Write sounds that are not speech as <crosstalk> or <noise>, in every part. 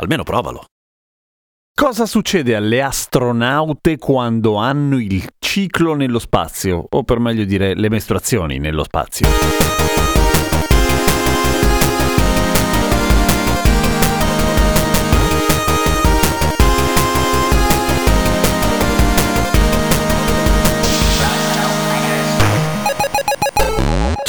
Almeno provalo. Cosa succede alle astronaute quando hanno il ciclo nello spazio? O per meglio dire, le mestruazioni nello spazio?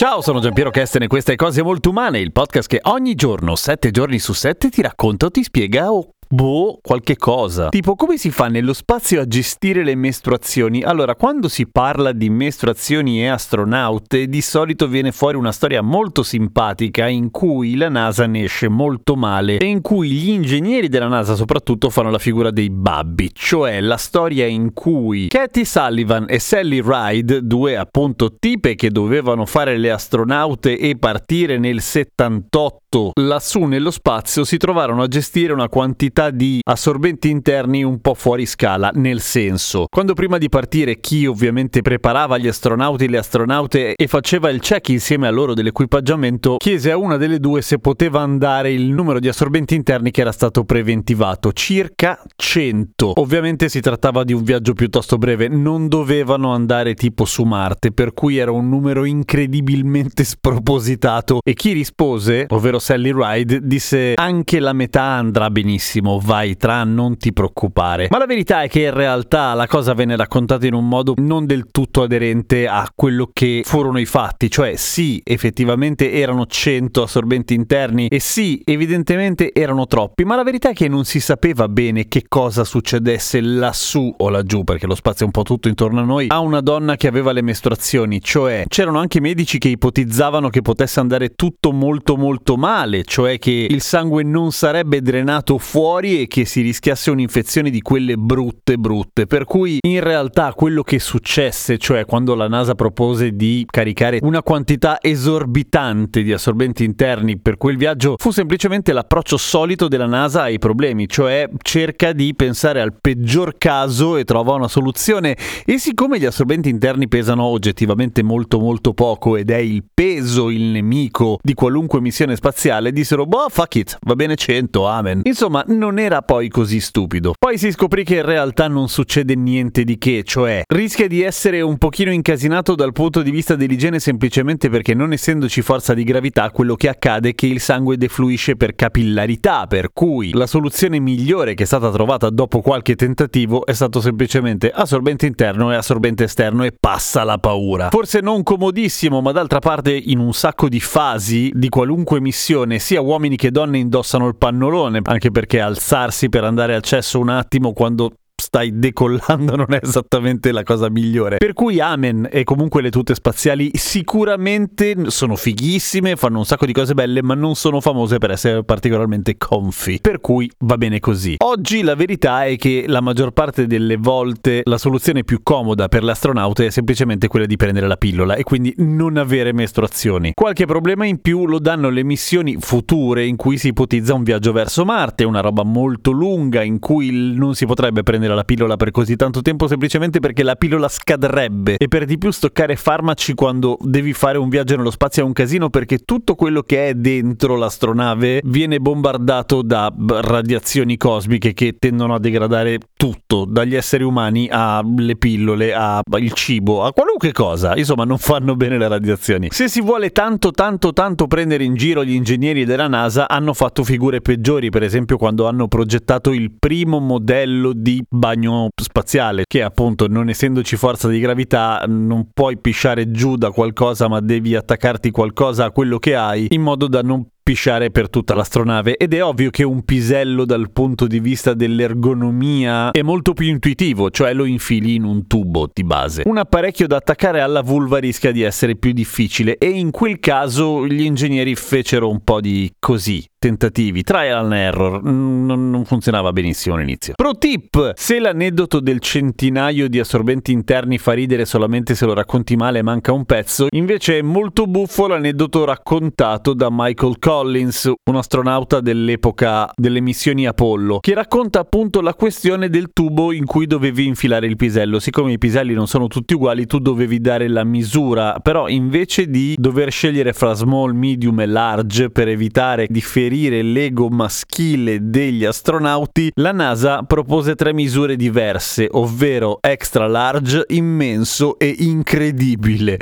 Ciao, sono Giampiero Kesten e questa è Cose Molto Umane, il podcast che ogni giorno, sette giorni su sette, ti racconta o ti spiega o Boh, qualche cosa. Tipo, come si fa nello spazio a gestire le mestruazioni? Allora, quando si parla di mestruazioni e astronaute, di solito viene fuori una storia molto simpatica in cui la NASA ne esce molto male e in cui gli ingegneri della NASA soprattutto fanno la figura dei babbi, cioè la storia in cui Katie Sullivan e Sally Ride, due appunto tipe che dovevano fare le astronaute e partire nel 78 lassù nello spazio, si trovarono a gestire una quantità quantità di assorbenti interni un po' fuori scala, nel senso, quando prima di partire chi ovviamente preparava gli astronauti e le astronaute e faceva il check insieme a loro dell'equipaggiamento, chiese a una delle due se poteva andare il numero di assorbenti interni che era stato preventivato, circa 100. Ovviamente si trattava di un viaggio piuttosto breve, non dovevano andare tipo su Marte, per cui era un numero incredibilmente <laughs> spropositato e chi rispose, ovvero Sally Ride, disse anche la metà andrà benissimo benissimo, vai tra, non ti preoccupare. Ma la verità è che in realtà la cosa venne raccontata in un modo non del tutto aderente a quello che furono i fatti, cioè sì, effettivamente erano 100 assorbenti interni e sì, evidentemente erano troppi, ma la verità è che non si sapeva bene che cosa succedesse lassù o laggiù, perché lo spazio è un po' tutto intorno a noi, a una donna che aveva le mestruazioni, cioè c'erano anche medici che ipotizzavano che potesse andare tutto molto molto male, cioè che il sangue non sarebbe drenato fuori fuori e che si rischiasse un'infezione di quelle brutte brutte. Per cui in realtà quello che successe, cioè quando la NASA propose di caricare una quantità esorbitante di assorbenti interni per quel viaggio, fu semplicemente l'approccio solito della NASA ai problemi, cioè cerca di pensare al peggior caso e trova una soluzione. E siccome gli assorbenti interni pesano oggettivamente molto molto poco ed è il peso il nemico di qualunque missione spaziale, dissero boh fuck it, va bene 100, amen. Insomma, non era poi così stupido. Poi si scoprì che in realtà non succede niente di che, cioè rischia di essere un pochino incasinato dal punto di vista dell'igiene semplicemente perché non essendoci forza di gravità quello che accade è che il sangue defluisce per capillarità, per cui la soluzione migliore che è stata trovata dopo qualche tentativo è stato semplicemente assorbente interno e assorbente esterno e passa la paura. Forse non comodissimo, ma d'altra parte in un sacco di fasi di qualunque missione sia uomini che donne indossano il pannolone, anche perché al alzarsi per andare al cesso un attimo quando stai decollando <laughs> non è esattamente la cosa migliore. Per cui Amen e comunque le tute spaziali sicuramente sono fighissime, fanno un sacco di cose belle, ma non sono famose per essere particolarmente comfy. Per cui va bene così. Oggi la verità è che la maggior parte delle volte la soluzione più comoda per l'astronauta è semplicemente quella di prendere la pillola e quindi non avere mestruazioni. Qualche problema in più lo danno le missioni future in cui si ipotizza un viaggio verso Marte, una roba molto lunga in cui non si potrebbe prendere la pillola per così tanto tempo semplicemente perché la pillola scadrebbe e per di più stoccare farmaci quando devi fare un viaggio nello spazio è un casino perché tutto quello che è dentro l'astronave viene bombardato da radiazioni cosmiche che tendono a degradare tutto, dagli esseri umani alle pillole, al cibo, a qualunque cosa. Insomma, non fanno bene le radiazioni. Se si vuole tanto tanto tanto prendere in giro gli ingegneri della NASA hanno fatto figure peggiori, per esempio quando hanno progettato il primo modello di bagno spaziale, che appunto non essendoci forza di gravità non puoi pisciare giù da qualcosa ma devi attaccarti qualcosa a quello che hai in modo da non pisciare per tutta l'astronave ed è ovvio che un pisello dal punto di vista dell'ergonomia è molto più intuitivo, cioè lo infili in un tubo di base. Un apparecchio da attaccare alla vulva rischia di essere più difficile e in quel caso gli ingegneri fecero un po' di così, tentativi, trial and error, non, funzionava benissimo all'inizio. Pro tip, se l'aneddoto del centinaio di assorbenti interni fa ridere solamente se lo racconti male e manca un pezzo, invece è molto buffo l'aneddoto raccontato da Michael Collins, un astronauta dell'epoca delle missioni Apollo, che racconta appunto la questione del tubo in cui dovevi infilare il pisello. Siccome i piselli non sono tutti uguali, tu dovevi dare la misura, però invece di dover scegliere fra small, medium e large per evitare di ferire l'ego maschile degli astronauti, la NASA propose tre misure diverse, ovvero extra large, immenso e incredibile.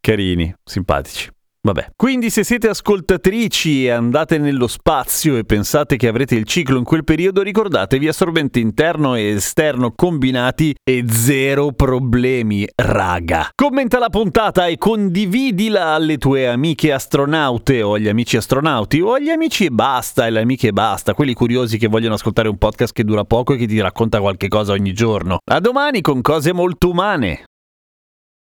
Carini, simpatici. Vabbè. Quindi se siete ascoltatrici e andate nello spazio e pensate che avrete il ciclo in quel periodo, ricordatevi assorbente interno e esterno combinati e zero problemi, raga. Commenta la puntata e condividila alle tue amiche astronaute o agli amici astronauti o agli amici e basta, e le amiche e basta, quelli curiosi che vogliono ascoltare un podcast che dura poco e che ti racconta qualche cosa ogni giorno. A domani con cose molto umane.